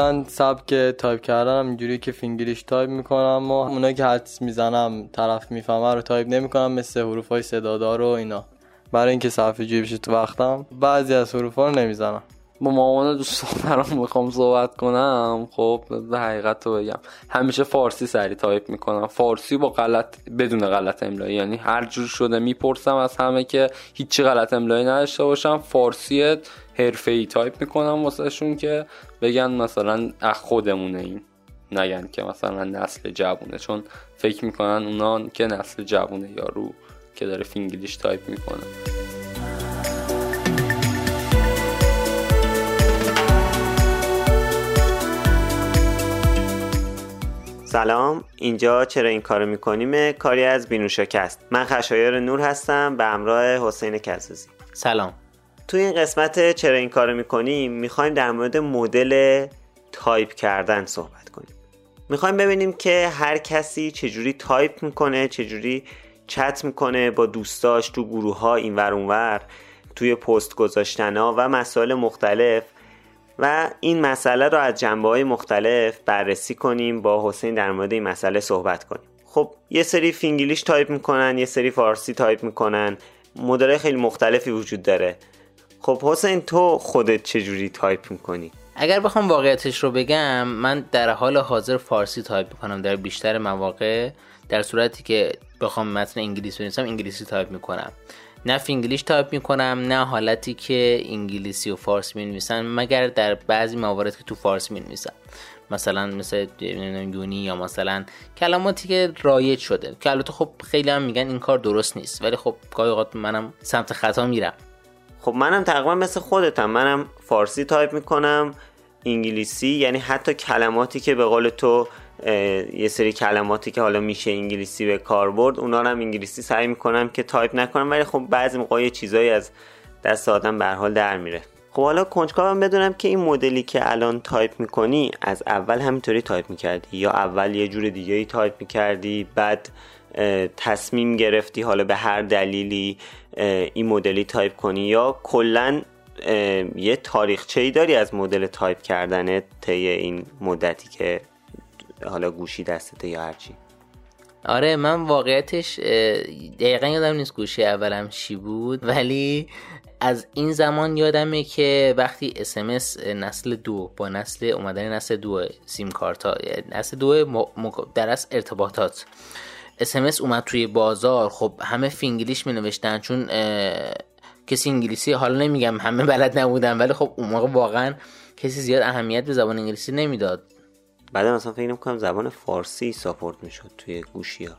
کلا سبک تایپ کردنم اینجوری که فینگلیش تایپ می‌کنم و اونایی که حدس می‌زنم طرف می‌فهمه رو تایپ نمی‌کنم مثل حروف های صدادار و اینا. برای اینکه صرفه جویی بشه تو وقتم بعضی از حروف رو نمی‌زنم. با مامان دوست دخترم می‌خوام صحبت کنم خب یه حقیقت رو بگم. همیشه فارسی سری تایپ می‌کنم. فارسی با غلط بدون غلط املایی. یعنی هر جور شده می‌پرسم از همه که هیچی غلط املایی نداشته باشم فارسی حرفه ای تایپ می‌کنم واسه شون که بگن مثلا اخ خودمونه این. نگن که مثلا نسل جوونه. چون فکر می‌کنن اونا که نسل جوونه یارو که داره فینگلیش تایپ می‌کنه. سلام. اینجا چرا این کارو می‌کنیم؟ کاری از بینوشاکست من خشایار نور هستم به همراه حسین کزازی. سلام. تو این قسمت چرا این کارو می‌کنیم می‌خوایم در مورد مدل تایپ کردن صحبت کنیم. می‌خوایم ببینیم که هر کسی چجوری تایپ می‌کنه چجوری چت می‌کنه با دوستاش تو گروه ها این ور اونور توی پست گذاشتن ها و مسائل مختلف. و این مسئله رو از جنبه های مختلف بررسی کنیم با حسین در مورد این مسئله صحبت کنیم. خب یه سری فینگلیش تایپ می‌کنن یه سری فارسی تایپ می‌کنن. مدل خیلی مختلفی وجود داره. خب حسین تو خودت چجوری تایپ می‌کنی؟ اگر بخوام واقعیتش رو بگم من در حال حاضر فارسی تایپ می‌کنم در بیشتر مواقع در صورتی که بخوام متن انگلیسی بنویسم انگلیسی تایپ می‌کنم. نه فینگلیش تایپ می‌کنم نه حالتی که انگلیسی و فارسی می‌نویسم مگر در بعضی موارد که تو فارسی می‌نویسم مثلا مثل uni یا مثلا کلماتی که رایج شده. که البته خب خیلی هم میگن این کار درست نیست ولی خب گاهی اوقات منم سمت خطا میرم. خب منم تقریبا مثل خودتم. منم فارسی تایپ می‌کنم انگلیسی یعنی حتی کلماتی که به قول تو یه سری کلماتی که حالا میشه انگلیسی به کار برد اونا هم انگلیسی سعی می‌کنم که تایپ نکنم ولی خب بعضی موقع یه چیزایی از دست آدم به حال در میره. خب حالا کنجکاوم بدونم که این مدلی که الان تایپ می‌کنی از اول همینطوری تایپ می‌کردی؟ یا اول یه جور دیگه ای تایپ می‌کردی بعد تصمیم گرفتی حالا به هر دلیلی این مدلی تایپ کنی یا کلا یه تاریخچه ای داری از مدل تایپ کردن طی این مدتی که حالا گوشی دستته یا هرچی آره من واقعیتش دقیقا یادم نیست گوشی اولم چی بود ولی از این زمان یادمه که وقتی اسمس نسل دو با نسل اومدن نسل دو سیم کارت ها نسل دو در از ارتباطات. اسمس اومد توی بازار. خب همه فینگلیش می نوشتن چون کسی انگلیسی حالا نمیگم همه بلد نبودن ولی خب اون موقع واقعا کسی زیاد اهمیت به زبان انگلیسی نمی‌داد. بعد مثلا فکر کنم زبان فارسی support می‌شد توی گوشی ها.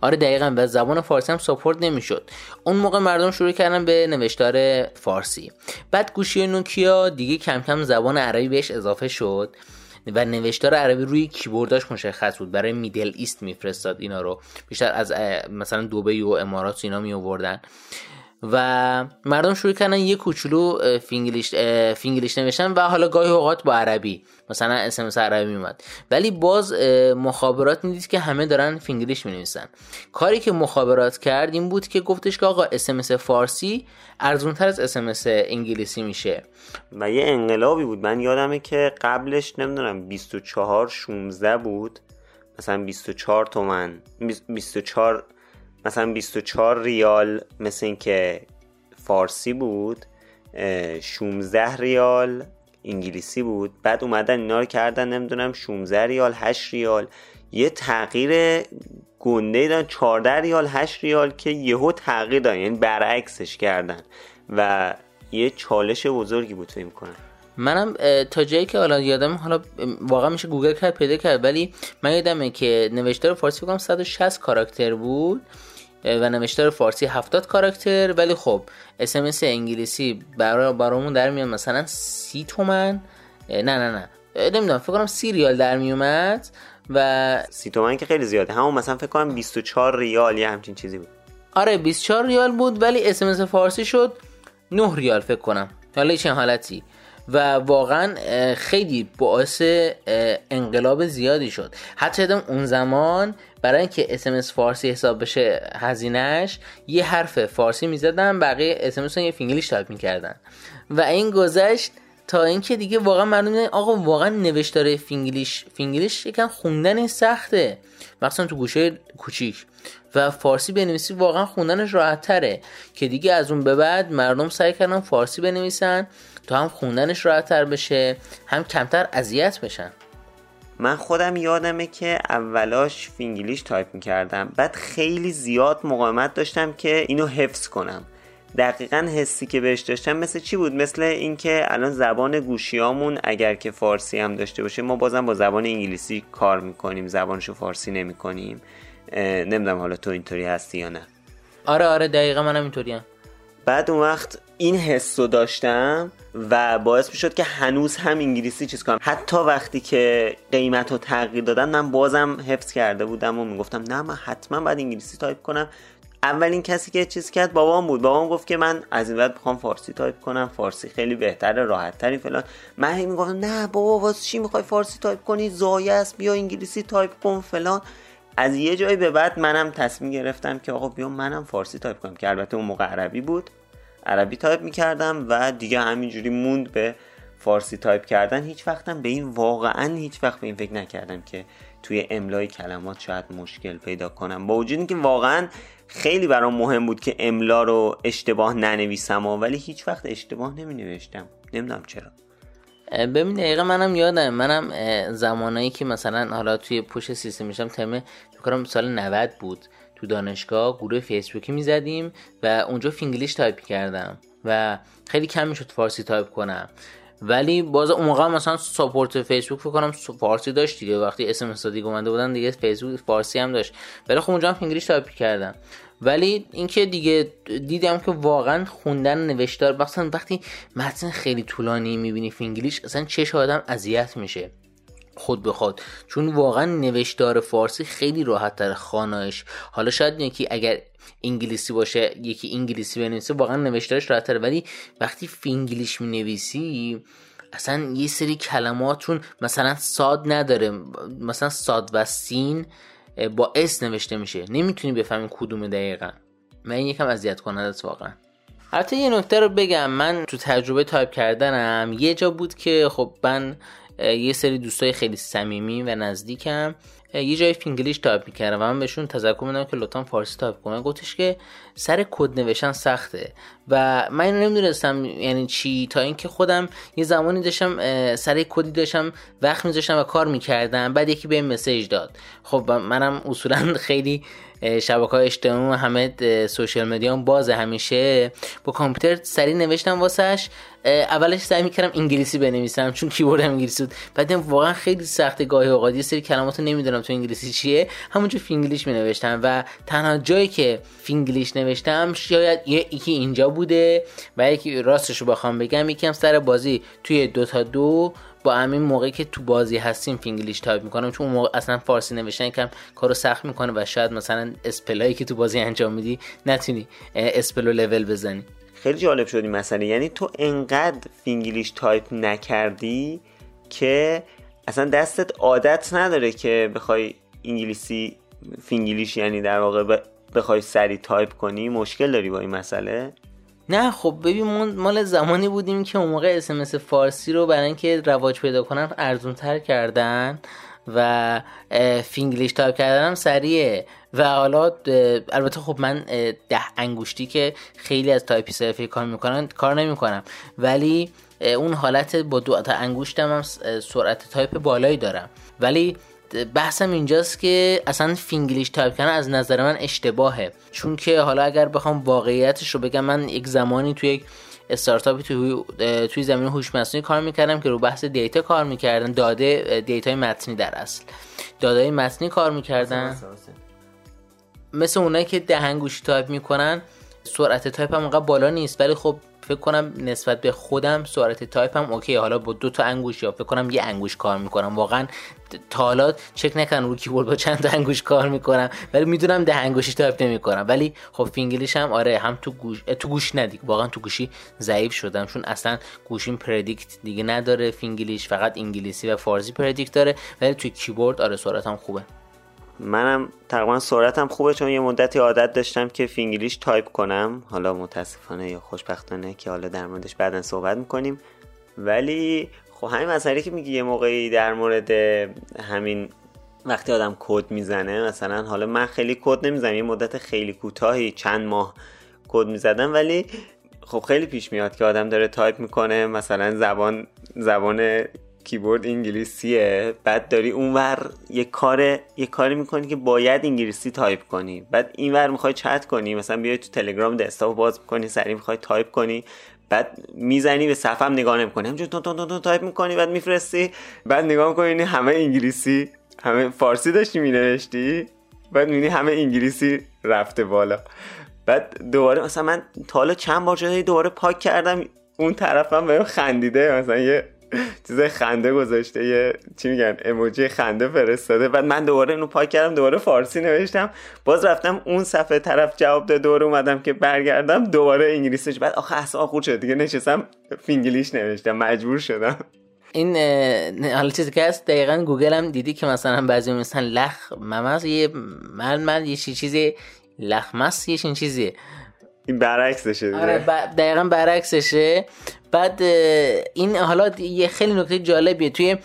آره دقیقا به زبان فارسی هم support نمی‌شد. اون موقع مردم شروع کردن به نوشتار فارسی. بعد گوشی نوکیا دیگه کم کم زبان عربی بهش اضافه شد. و نوشتار عربی روی کیبورداش مشخص بود. برای Middle East میفرستاد اینا رو. بیشتر از مثلا دوبی و امارات اینا می آوردن و مردم شروع کردن یه کوچولو فینگلیش, فینگلیش نوشتن و حالا گاهی اوقات با عربی. مثلا اسمس عربی میومد. ولی باز مخابرات می‌دید که همه دارن فینگلیش می‌نویسن. کاری که مخابرات کرد این بود که گفتش که آقا اسمس فارسی ارزون تر از اسمس انگلیسی میشه. و یه انقلابی بود. من یادمه که قبلش نمی‌دونم 24 16 بود. مثلا 24 تومن 24 مثلا 24 ریال مثل اینکه فارسی بود 16 ریال انگلیسی بود. بعد اومدن اینا رو کردن نمی‌دونم 16 ریال 8 ریال. یه تغییر گنده دادن 14 ریال 8 ریال که یهو تغییر دادن. یعنی برعکسش کردن. و یه چالش بزرگی بود فکر کنم منم تا جایی که حالا یادم حالا واقعا میشه گوگل کرد پیدا کرد. ولی من یادمه که نوشتار فارسی بگم 160 کاراکتر بود. و نوشتار فارسی 70 کاراکتر ولی خب اسمس انگلیسی برای برامون در میاد. مثلا سی تومن؟ نه نه نه. نمی‌دونم فکر کنم سی ریال در میومد و سی تومن که خیلی زیاده. همون مثلا فکر کنم 24 ریال یا همچین چیزی بود. آره 24 ریال بود ولی اسمس فارسی شد 9 ریال فکر کنم. حالا چه حالتی. و واقعا خیلی باعث انقلاب زیادی شد. حتی اون زمان برای اینکه اسمس فارسی حساب بشه هزینهش یه حرف فارسی می‌زدن بقیه اسمس یه فینگلیش تایپ می‌کردن. و این گذشت تا اینکه دیگه واقعا مردم آقا واقعا نوشتار فینگلیش فینگلیش یکم خوندن سخته. مثلا تو گوشه کوچیک. و فارسی بنویسی واقعا خوندنش راحت تره که دیگه از اون به بعد مردم سعی کردن فارسی بنویسن تا هم خوندنش راحت تر بشه هم کمتر اذیت بشن. من خودم یادمه که اولاش فینگلیش تایپ می‌کردم. بعد خیلی زیاد مقاومت داشتم که اینو حفظ کنم. دقیقا حسی که بهش داشتم مثل چی بود؟ مثل اینکه الان زبان گوشیامون اگر که فارسی هم داشته باشه ما بازم با زبان انگلیسی کار می‌کنیم زبانشو فارسی نمی‌کنیم. نمی‌دونم حالا تو اینطوری هستی یا نه. آره آره دقیقا منم اینطوریم بعد اون وقت این حس رو داشتم و باعث می شد که هنوز هم انگلیسی چیز کنم. حتی وقتی که قیمت رو تغییر دادن من بازم حفظ کرده بودم و می‌گفتم نه من حتما باید انگلیسی تایپ کنم. اولین کسی که چیز کرد بابام بود. بابام گفت که من از این بعد می‌خوام فارسی تایپ کنم. فارسی خیلی بهتره راحت تری فلان. من هی می‌گفتم نه بابا واسه چی می‌خوای فارسی تایپ کنی؟ ضایع است بیا انگلیسی تایپ کن فلان. از یه جایی به بعد منم تصمیم گرفتم که آقا بیام منم فارسی تایپ کنم که البته اون موقع عربی بود. عربی تایپ می‌کردم و دیگه همینجوری موند به فارسی تایپ کردن. هیچ وقتم به این واقعا هیچ وقت به این فکر نکردم که توی املای کلمات شاید مشکل پیدا کنم. با وجود اینکه واقعا خیلی برام مهم بود که املا رو اشتباه ننویسم ولی هیچ وقت اشتباه نمی نوشتم نمی‌دونم چرا. ببین دقیقا منم یادم. منم زمانایی که مثلا حالا توی پشت سیستم میشستم فکرم سال 90 بود. تو دانشگاه گروه فیسبوکی می‌زدیم و اونجا فینگلیش تایپ کردم و خیلی کم می‌شد فارسی تایپ کنم. ولی باز اون موقع مثلا support فیسبوک فکر کنم فارسی داشت دیگه. وقتی اسم اس دیگه اومده بودن دیگه فیسبوک فارسی هم داشت. ولی خب اونجا هم انگلیسی تایپ کردم. ولی اینکه دیگه دیدم که واقعا خوندن نوشتار مثلا وقتی متن خیلی طولانی می‌بینی فینگلیش اصلا چش آدم اذیت میشه. خود به خود چون واقعا نوشتار فارسی خیلی راحت تر خواناییش حالا شاید یکی اگر انگلیسی باشه یکی انگلیسی بنویسه واقعا نوشتارش راحت تره. ولی وقتی فینگلیش می نویسی اصلا یه سری کلماتون مثلا صاد نداره. مثلا صاد و سین با اس نوشته میشه. نمی‌تونی بفهمی کدوم دقیقا. من این یکم اذیت کننده واقعا. البته یه نکته رو بگم. من تو تجربه تایپ کردنم یه جا بود که خب من یه سری دوستای خیلی صمیمی و نزدیکم. یه جای فینگلیش تایپ می‌کردم و من بهشون تذکر میدم که لطفا فارسی تایپ کنم گفتش که سر کد نوشتن سخته. و من نمی‌دونستم یعنی چی تا اینکه خودم یه زمانی داشتم سر کدی داشتم وقت میذاشتم و کار می‌کردم بعد یکی بهم message داد. خب منم اصولا خیلی شبکه های اجتماعی و همه social media باز همیشه با کامپیوتر سریع نوشتم واسش. اولش سعی می‌کردم انگلیسی بنویسم چون کیبوردم انگلیسی بود. بعد واقعا خیلی سخت گاهی اوقات یه سری کلمات نمی‌دونم تو انگلیسی چیه. همونجا فینگلیش می نوشتم و تنها جایی که فینگلیش نوشتم شاید یکی اینجا بوده و یکی راستش رو بخوام بگم یکم سر بازی. توی Dota دو با همین موقعی که تو بازی هستیم فینگلیش تایپ می‌کنم. چون موقع اصلا فارسی نوشتن کم کارو سخت می‌کنه و شاید مثلا spell هایی که تو بازی انجام میدی نتونی spell و level بزنی. خیلی جالب شد این مسئله. یعنی تو انقدر فینگلیش تایپ نکردی که اصلا دستت عادت نداره که بخوای انگلیسی فینگلیش یعنی در واقع بخوای سریع تایپ کنی مشکل داری با این مسئله؟ نه خب ببین مال زمانی بودیم که اون موقع اسمس فارسی رو برای اینکه رواج پیدا کنن ارزون تر کردن و فینگلیش تایپ کردنم سریعه. و حالا البته خب من ده انگشتی که خیلی از تایپیست حرفه‌ای کار می‌کنن کار نمی‌کنم. ولی اون حالت با دو تا انگشتم هم سرعت تایپ بالایی دارم. ولی بحثم اینجاست که اصلا فینگلیش تایپ کردن از نظر من اشتباهه. چون که حالا اگر بخوام واقعیتش رو بگم من یک زمانی توی یک استارتاپی توی توی زمین هوش مصنوعی کار می‌کردم که رو بحث data کار می‌کردن. داده data ی متنی در اصل. داده متنی کار می‌کردن. مثل اونایی که ده انگوشتی تایپ می‌کنن سرعت تایپم بالا نیست. ولی خب فکر کنم نسبت به خودم سرعت تایپم OK. حالا با دو تا انگوشت یا فکر کنم یه انگوشت کار می‌کنم. واقعا تا حالا چک نکنم رو کیبورد با چند انگوشت کار می‌کنم. ولی می‌دونم ده انگوشتی تایپ نمی‌کنم. ولی خب فینگلیش هم آره هم تو گوش تو گوش ندیگ واقعا تو گوشی ضعیف شدم. چون اصلا گوشیم predict دیگه نداره. فینگلیش فقط انگلیسی و فارسی predict داره. ولی تو کیبورد آره سرعتم خوبه. منم تقریبا سرعتم خوبه چون یه مدتی عادت داشتم که فینگلیش تایپ کنم. حالا متاسفانه یا خوشبختانه که حالا در موردش بعدا صحبت می‌کنیم. ولی خب همین مسئله که میگی یه موقعی در مورد همین وقتی آدم کد می‌زنه مثلا حالا من خیلی کد نمی‌زنم یه مدت خیلی کوتاهی چند ماه کد می‌زدم ولی خب خیلی پیش میاد که آدم داره تایپ می‌کنه. مثلا زبان زبان کیبورد انگلیسیه. بعد داری اونور یه کار یه کاری می‌کنی که باید انگلیسی تایپ کنی. بعد اینور می‌خوای چت کنی مثلا بیای تو تلگرام دسکتاپ باز کنی سریع می‌خوای تایپ کنی. بعد می‌زنی به صفحه هم نگاه نمی‌کنی. همینجور تون تون تون تایپ می‌کنی بعد میفرستی. بعد نگاه می‌کنی همه انگلیسی همه فارسی داشتی مینوشتی. بعد می‌بینی همه انگلیسی رفته بالا. بعد دوباره مثلا من تا حالا چند بار شده دوباره پاک کردم. اون طرفم بهم خندیده. مثلا یه چیز خنده گذاشته یه چی میگن اموجی خنده فرستاده. بعد من دوباره اینو پاک کردم دوباره فارسی نوشتم. باز رفتم اون صفحه طرف جواب داد دوباره اومدم که برگردم دوباره انگلیسیش. بعد آخه اصلا خورد شد دیگه نشستم فینگلیش نوشتم مجبور شدم. این حالا چیزی که هست دقیقا گوگل هم دیدی که مثلا بعضی مثلا لخ ممز یه من من یه چیزی لخمس یه چیزیه این برعکسشه آره دقیقا برعکسشه. بعد این حالا یه خیلی نکته جالبیه. توی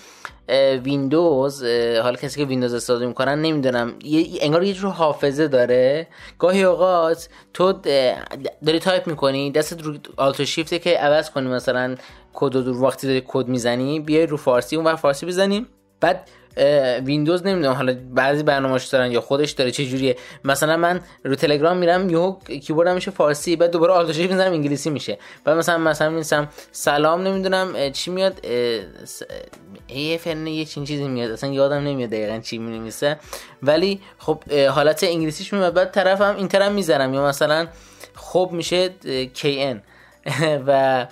ویندوز حالا کسی که ویندوز استفاده می‌کنن نمی‌دونم انگار یه جور حافظه داره. گاهی اوقات تو داری تایپ می‌کنی دستت رو آلتو شیفته که عوض کنی مثلا کد رو وقتی داری کد می‌زنی بیای رو فارسی اون فارسی بزنی. بعد ویندوز نمی‌دونم حالا بعضی برنامه‌اش دارن یا خودش داره چه جوریه. مثلا من رو تلگرام میرم یهو کیبوردم میشه فارسی بعد دوباره Alt Shift می‌زنم انگلیسی میشه. بعد مثلا مثلا می‌نویسم سلام نمی‌دونم چی میاد؟ ای فن یه همچین چیزی میاد. اصلا یادم نمیاد دقیقا چی می‌نویسه. ولی خب حالت انگلیسیش میاد بعد طرفم این طرف می‌ذارم. یا مثلا خب میشه KN و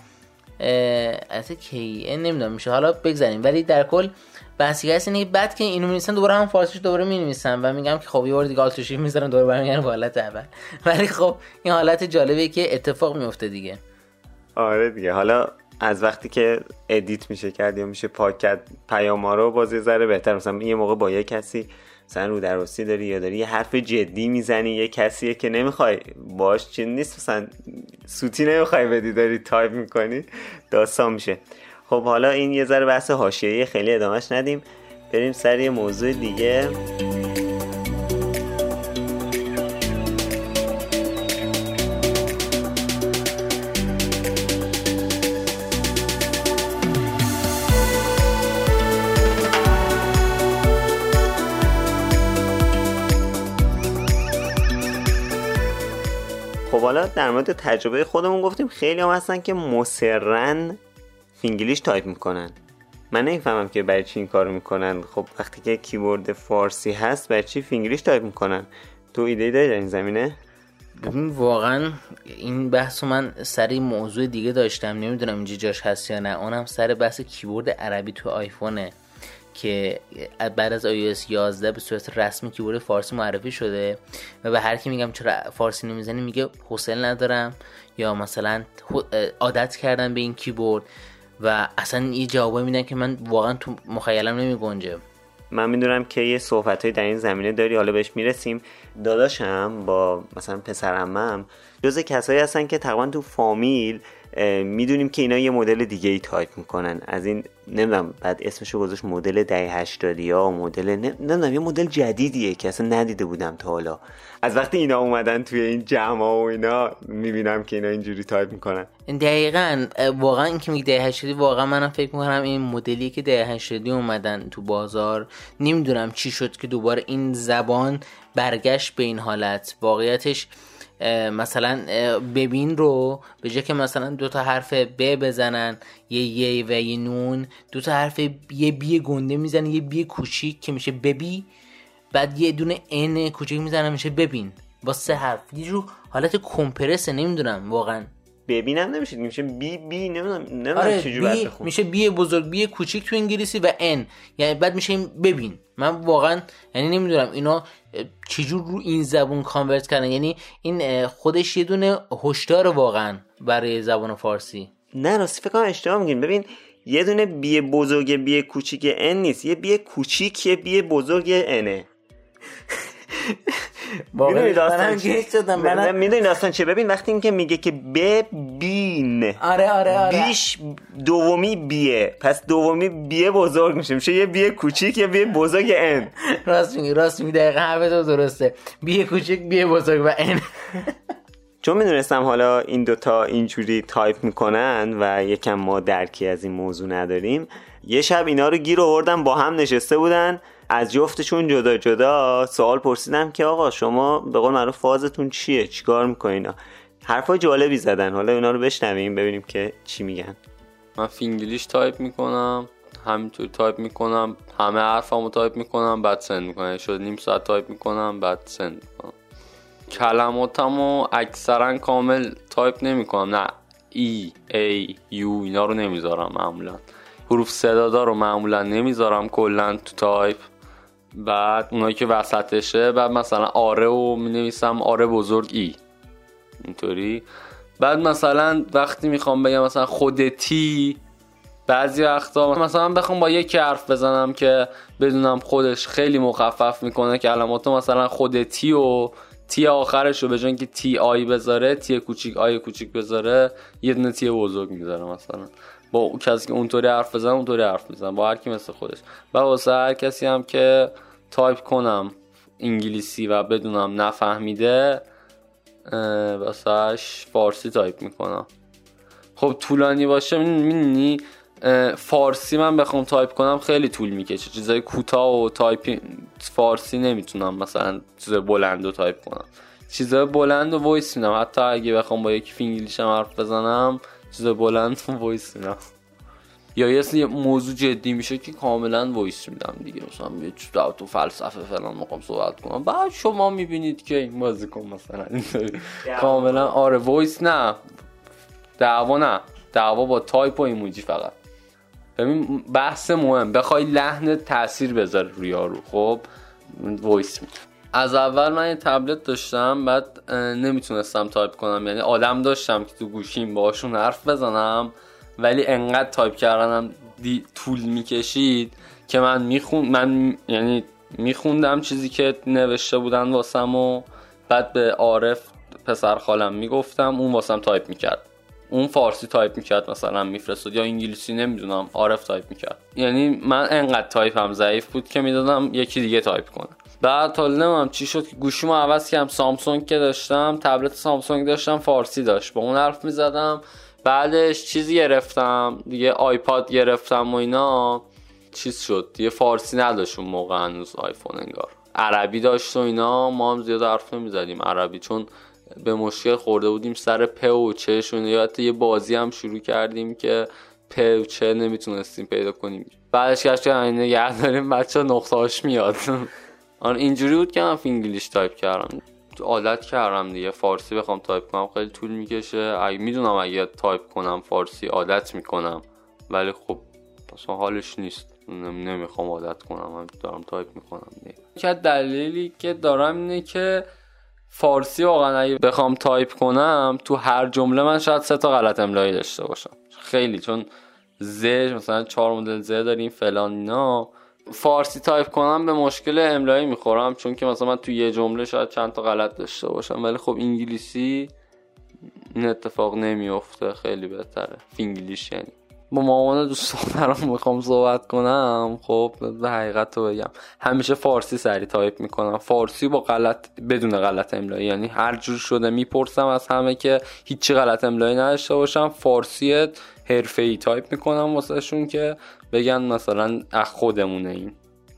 اصلا KN نمی‌دونم میشه. حالا بگذاریم. ولی در کل بحثی هست اینه بعد که اینو می‌نویسن دوباره هم فارسیش دوباره می‌نویسن و میگم که خب یه بار دیگه آلت می‌ذارن دوباره برمیگردن به حالت اول. ولی خب این حالت جالبه که اتفاق میفته دیگه. آره دیگه. حالا از وقتی که ادیت میشه کرد یا میشه پاک کرد پیام رو باز یه ذره بهتر. مثلا یه موقع با یه کسی مثلا رو درستی داری یا داری یه حرف جدی می‌زنی یه کسیه که نمی‌خوای باش چی نیست مثلا سوتی نمی‌خوای بدی داری تایپ می‌کنی داستان میشه. خب حالا این یه ذره بحث حاشیه‌ای خیلی ادامهش ندیم. بریم سر یه موضوع دیگه. خب حالا در مورد تجربه خودمون گفتیم خیلی هم هستن که مصرن فینگلیش تایپ می‌کنن. من نمی‌فهمم که برای چی این کارو می‌کنن. خب وقتی که کیبورد فارسی هست برای چی فینگلیش تایپ می‌کنن؟ تو ایده داری در این زمینه؟ واقعا این بحث من سر این موضوع دیگه داشتم. نمی‌دونم اینجا جاش هست یا نه. اونم سر بحث کیبورد عربی تو آیفونه که بعد از iOS 11 به صورت رسمی کیبورد فارسی معرفی شده و به هر کی میگم چرا فارسی نمی‌زنی میگه حوصله ندارم. یا مثلا عادت کردم به این کیبورد. و اصلا یه جوابی میدن که من واقعا تو مخیلم نمی گنجه من می‌دونم که یه صحبت در این زمینه داری. حالا بهش می‌رسیم. داداشم با مثلا پسرمم جز کسایی هستن که تقریبا تو فامیل می‌دونیم که اینا یه مدل دیگه ای تایپ می‌کنن. از این نمی‌دونم بعد اسمشو گذاشت مدل ده هشتادی ها مدل نمی‌دونم یه مدل جدیدیه که اصلا ندیده بودم تا حالا. از وقتی اینا اومدن توی این جمع و اینا می‌بینم که اینا اینجوری تایپ می‌کنن. دقیقا واقعا این که میگه ده هشتادی واقعا منم فکر می‌کنم این مدلی که ده هشتادی اومدن تو بازار. نمی‌دونم چی شد که دوباره این زبان برگشت به این حالت. واقعیتش مثلا ببین رو به جای که مثلا دو تا حرف ب بزنن یه یه و یه نون دو تا حرف یه B گنده می‌زنن یه B کوچیک که میشه ببی بعد یه دونه ان کوچیک می‌زنن میشه ببین. با سه حرف. یه جو حالت کمپرسه نمی‌دونم واقعا. ببینم نمیشه. میشه بی بی نمی‌دونم نمی‌دونم آره چجوری میشه بی بزرگ بی کوچیک تو انگلیسی و ان یعنی بعد میشه ببین. من واقعا یعنی نمی‌دونم اینا چجور رو این زبون کانورت کردن. یعنی این خودش یه دونه هشدار واقعا برای زبان فارسی. نه راستی فکر کنم اشتباه میگین. ببین یه دونه بی بزرگ بی کوچیک ان نیست. یه بی کوچیک یه بی بزرگ انه می‌دونی داستان چی؟ شدم منم می‌دونی داستان چه ببین وقتی این که میگه که ببین. آره آره آره. بیش دومی بیه. پس دومی بیه بزرگ میشه میشه یه بیه کوچیک یه بیه بزرگ ان راست میگی راست میگی. دقیقا حرف تو درسته. بیه کوچیک بیه بزرگ و ان چون می‌دونستم حالا این دوتا اینجوری تایپ می‌کنن و یکم ما درکی از این موضوع نداریم یه شب اینا رو گیر آوردم با هم نشسته بودن. از جفتشون جدا جدا سوال پرسیدم که آقا شما به قول معروف فازتون چیه؟ چیکار می‌کنین؟ حرفای جالبی زدن. حالا اینا رو بشنویم ببینیم که چی میگن. من فینگلیش تایپ می‌کنم همینطور تایپ می‌کنم همه حرفامو تایپ می‌کنم بعد send می‌کنم. شد نیم ساعت تایپ می‌کنم بعد send می‌کنم. کلماتمو اکثرا کامل تایپ نمی‌کنم. نه A E U اینا رو نمی‌ذارم معمولا. حروف صدادا رو معمولا نمی‌ذارم کلا تو تایپ. بعد اونایی که وسطشه بعد مثلا آره و می نویسم R ه بزرگ E. اینطوری. بعد مثلا وقتی می‌خوام بگم مثلا خودتی بعضی وقتا مثلا بخوام با یک حرف بزنم که بدونم خودش خیلی مخفف می‌کنه کلماتو مثلا خودتی و تی آخرش رو به جای که T I بذاره T کوچیک I کوچیک بذاره یه دونه T بزرگ می‌ذاره مثلا. با کسی که اونطوری حرف بزنه اونطوری حرف می‌زنم با هر کی مثل خودش. و واسه هر کسی هم که تایپ کنم انگلیسی و بدونم نفهمیده واسهش فارسی تایپ می‌کنم. خب طولانی باشه می‌دونی فارسی من بخوام تایپ کنم خیلی طول می‌کشه. چیزای کوتاه و تایپ فارسی نمی‌تونم مثلا چیز بلند رو تایپ کنم. چیزای بلند و voice میدم. حتی اگه بخوام با یکی فینگلیش هم حرف بزنم چیز بلند voice میدم یا یه موضوع جدی میشه که کاملا voice میدم دیگه. مثلا یه چیز تو فلسفه فلان مقام صحبت کنم. بعد شما می‌بینید که این بازی کن مثلا. کاملا آره voice نه. دعوا نه. دعوا با تایپ و ایموجی فقط. ببین بحث مهم. بخوای لحن تاثیر بذاره روی یارو. خب voice میده از اول من یه تبلت داشتم بعد نمی‌تونستم تایپ کنم. یعنی آدم داشتم که تو گوشیم باشون حرف بزنم ولی انقدر تایپ کردنم دی طول می‌کشید که من میخوندم من یعنی میخوندم چیزی که نوشته بودن واسم و بعد به عارف پسر خالم می‌گفتم اون واسم تایپ می‌کرد. اون فارسی تایپ می‌کرد مثلا میفرستاد. یا انگلیسی نمی‌دونم عارف تایپ می‌کرد. یعنی من انقدر تایپم ضعیف بود که می‌دادم یکی دیگه تایپ کنه. بعد حالا نمیم چی شد که گوشیمو عوض کردم. سامسونگ که داشتم تبلت سامسونگ داشتم فارسی داشت. با اون حرف می‌زدم. بعدش چیزی گرفتم. دیگه آیپاد گرفتم و اینا. چیز شد. دیگه فارسی نداشت اون موقع هنوز آیفون انگار. عربی داشت و اینا. ما هم زیاد حرف نمی‌زدیم عربی چون به مشکل خورده بودیم سر پ و چهشون یا حتی یه بازی هم شروع کردیم که پ و چه نمی‌تونستیم پیدا کنیم. بعدش کش که نگه داریم بچه نقطهاش میاد. آن اینجوری بود که من فینگلیش تایپ کردم. عادت کردم دیگه. فارسی بخوام تایپ کنم. خیلی طول می‌کشه. اگه می‌دونم اگه تایپ کنم فارسی عادت می‌کنم. ولی خب اصلا حالش نیست. نمی‌خوام عادت کنم. من دارم تایپ می‌کنم دیگه. دلیلی که دارم اینه که فارسی واقعا اگه بخوام تایپ کنم تو هر جمله من شاید سه تا غلط املایی داشته باشم. خیلی. چون ز مثلا چهار مدل ز داریم فلان اینا. فارسی تایپ کنم به مشکل املایی می‌خورم چون که مثلا من تو یه جمله شاید چند تا غلط داشته باشم ولی خب انگلیسی این اتفاق نمیفته خیلی بهتره. فینگلیش یعنی. با مامان دوست دخترم می‌خوام صحبت کنم. خب به حقیقت رو بگم. همیشه فارسی سری تایپ می‌کنم. فارسی با غلط بدون غلط املایی. یعنی هر جور شده می‌پرسم از همه که هیچی غلط املایی نداشته باشم فارسی حرفه ای تایپ می‌کنم واسه شون که بگن مثلا اخ خودمونه این.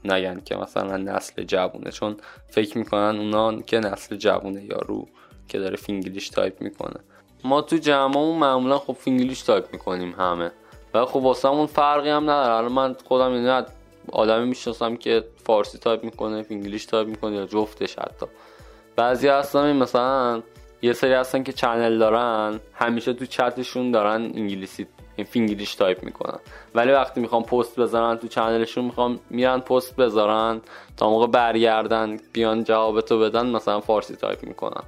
نگن که مثلا نسل جوونه. چون فکر می‌کنن اونا که نسل جوونه یارو که داره فینگلیش تایپ می‌کنه. ما تو جمعمون معمولا خب فینگلیش تایپ می‌کنیم همه. و خب واسه اون فرقی هم نداره. الان من خودم یعنی آدمی می‌شناسم که فارسی تایپ می‌کنه فینگلیش تایپ می‌کنه یا جفتش حتی. بعضی هستن مثلا یه سری هستن که channel دارن همیشه تو چتشون دارن انگلیسی فینگلیش تایپ می‌کنن. ولی وقتی می‌خوام پست بذارن تو channel شون می‌خوام میرن پست بذارن تا موقع برگردن بیان جوابتو بدن مثلا فارسی تایپ می‌کنن.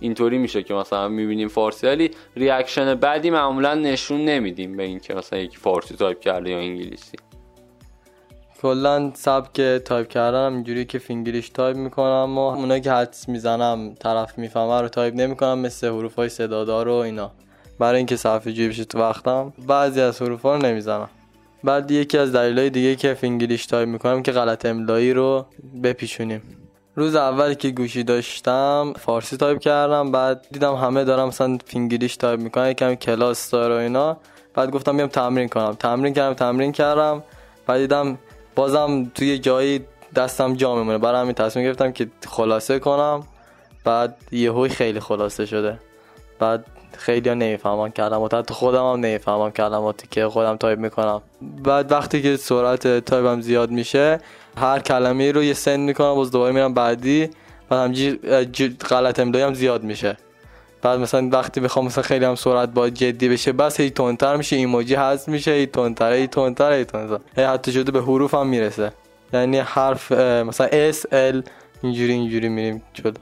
اینطوری میشه که مثلا می‌بینیم فارسی ولی reaction بعدی معمولا نشون نمیدیم به اینکه مثلا یکی فارسی تایپ کرده یا انگلیسی. کلا سبک تایپ کردنم اینجوری که فینگلیش تایپ می‌کنم و اونایی که حدس می‌زنم طرف می‌فهمه رو تایپ نمی‌کنم مثل حروف های صدادار و اینا. برای اینکه صرفه جویی بشه تو وقتم بعضی از حروف رو نمی‌زنم. بعد یکی از دلایل دیگه که فینگلیش تایپ می‌کنم که غلط املایی رو بپیچونیم. روز اول که گوشی داشتم فارسی تایپ کردم بعد دیدم همه دارن مثلا فینگلیش تایپ می‌کنن یکم کلاس داره اینا. بعد گفتم بیام تمرین کنم. تمرین کردم تمرین کردم. بعد دیدم بازم توی جایی دستم جا میمونه. برای همین تصمیم گرفتم که خلاصه کنم. بعد یهوی خیلی خلاصه شده. بعد خیلی ها نمی‌فهمم کلمات. حتی خودم هم نمی‌فهمم کلماتی که خودم تایپ می‌کنم. بعد وقتی که سرعت تایپم زیاد میشه هر کلمه رو یه send می‌کنم باز دوباره میرم بعدی بعد همجی غلط املایی هم زیاد میشه. بعد مثلا وقتی بخوام مثلا خیلی هم سرعت با جدی بشه بس هی تندتر میشه ایموجی حذف میشه هی تندتر هی تندتر هی تندتر. هی حتی شده به حروف هم می‌رسه. یعنی حرف مثلا اس ال اینجوری اینجوری میریم جلو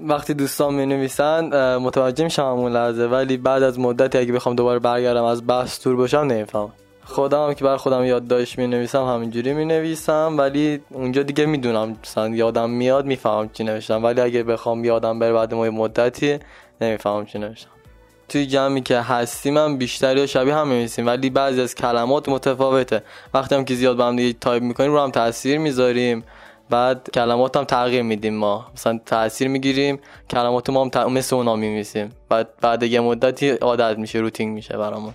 وقتی دوستان می نویسن متوجه میشم همون لحظه ولی بعد از مدتی اگه بخوام دوباره برگردم از بحث تور باشم نمی‌فهمم. خودم هم که بر خودم یادداشت می نویسم همینجوری می نویسم ولی اونجا دیگه می‌دونم مثلا یادم میاد می‌فهمم چی نوشتم. ولی اگه بخوام یادم بره بعد ما مدتی نمی‌فهمم چی نوشتم. توی جمعی که هستیم هم بیشتری و شبیه هم می‌نویسیم. ولی بعضی از کلمات متفاوته. وقتی هم که زیاد با هم دیگه تایپ می‌کنیم رو هم تاثیر می‌ذاریم. بعد کلمات هم تغییر میدیم ما. مثلا تاثیر می‌گیریم کلمات ما هم مثل اونا می‌نویسیم بعد بعد یه مدتی عادت میشه روتین میشه برامون.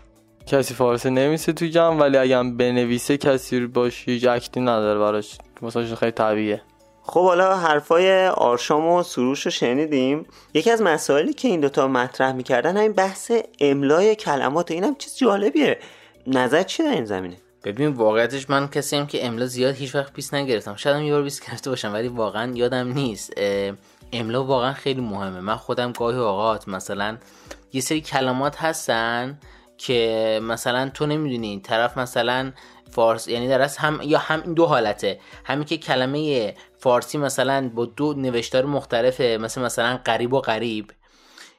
کسی فارسی نمی‌نویسه توی جمع ولی اگه هم بنویسه کسی باشه هیچ act ی نداره براش. مثلا خیلی طبیعیه. خب حالا حرفای آرشام و سروش رو شنیدیم. یکی از مسائلی که این دوتا مطرح می‌کردن همین بحث املای کلمات اینم چیز جالبیه. نظر چی در این زمینه؟ ببین واقعیتش من کسی هم که املا زیاد هیچ وقت بیست نگرفتم. شاید هم یه بار بیست گرفته باشم ولی واقعا یادم نیست. املا واقعا خیلی مهمه. من خودم گاهی اوقات مثلا یه سری کلمات هستن که مثلا تو نمی‌دونی طرف مثلا فارس یعنی در هم یا هم این دو حالته. همین که کلمه فارسی مثلا با دو نوشتار مختلفه مثل مثلا غریب و قریب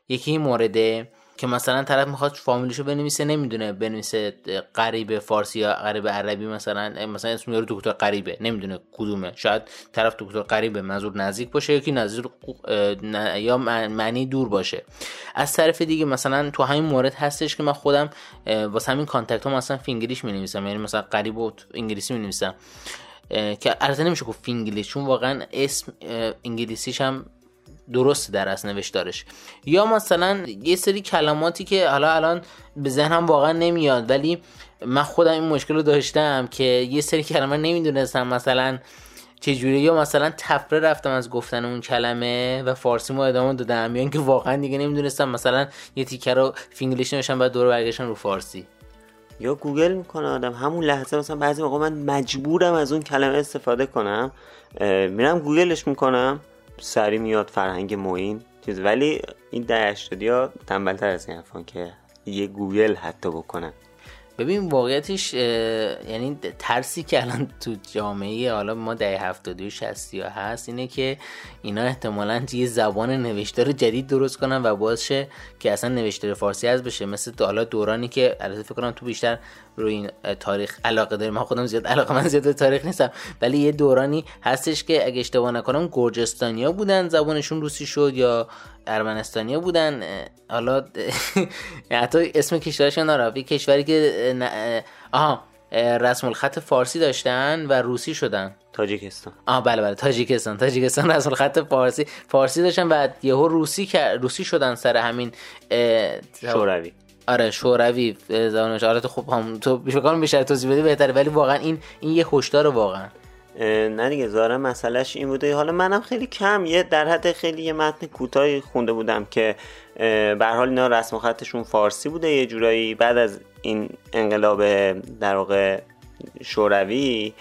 یکی این مورده که مثلا طرف می‌خواد فامیلیشو بنویسه نمی‌دونه بنویسه غریب فارسی یا غریب عربی مثلا مثلا اسم یارو دکتر غریبه نمی‌دونه کدومه. شاید طرف دکتر قریبه منظور نزدیک باشه یکی نظیر یا معنی دور باشه. از طرف دیگه مثلا تو همین مورد هستش که من خودم واسه همین contact ها مثلا فینگلیش می نویسم یعنی مثلا غریب و انگلیسی می نویسم که البته نمیشه گفت فینگلیش چون واقعا اسم انگلیسیش هم درست‌تر از نوشتارش. یا مثلا یه سری کلماتی که حالا الان به ذهنم واقعا نمیاد ولی من خودم این مشکل رو داشتم که یه سری کلمه نمی‌دونستم مثلا چجوری یا مثلا طفره رفتم از گفتن اون کلمه و فارسیمو ادامه دادم یا اینکه واقعا دیگه نمی‌دونستم مثلا یه تیکه رو فینگلیش نوشتم بعد دور برگشتم رو فارسی. یا گوگل می‌کنه آدم. همون لحظه مثلا بعضی موقع من مجبورم از اون کلمه استفاده کنم میرم گوگلش می‌کنم. سری میاد فرهنگ موین چیز. ولی این ده اشتادی ها تنبلتر از این حرفان که یه گوگل حتی بکنن. ببین واقعیتش یعنی ترسی که الان تو جامعه حالا ما ده هفتادی و شستی ها هست اینه که اینا احتمالا یه زبان نوشتار جدید درست کنن و باعث شه که اصلا نوشتار فارسی از بشه. مثل حالا دورانی که البته فکر کنم تو بیشتر روی این تاریخ علاقه داریم. من خودم زیاد علاقه من زیاد تاریخ نیستم. ولی یه دورانی هستش که اگه اشتباه نکنم گرجستانیا بودن زبانشون روسی شد یا ارمنستانیا بودن. حالا حتی اسم کشورشون نرفت کشوری که آها رسم الخط فارسی داشتن و روسی شدن. تاجیکستان. آه بله بله تاجیکستان. تاجیکستان رسم الخط فارسی فارسی داشتن و یهو روسی روسی شدن سر همین شوروی. آره شوروی زبانش آره خب هم تو فکر بیشتر توضیح بدی بهتره. ولی واقعا این این یه هشدار واقعا. نه دیگه ظاهرا مسئلهش این بوده. حالا منم خیلی کم یه در حد خیلی یه متن کوتاهی خونده بودم که به حال اینا رسم خطشون فارسی بوده یه جورایی بعد از این انقلاب در واقع شوروی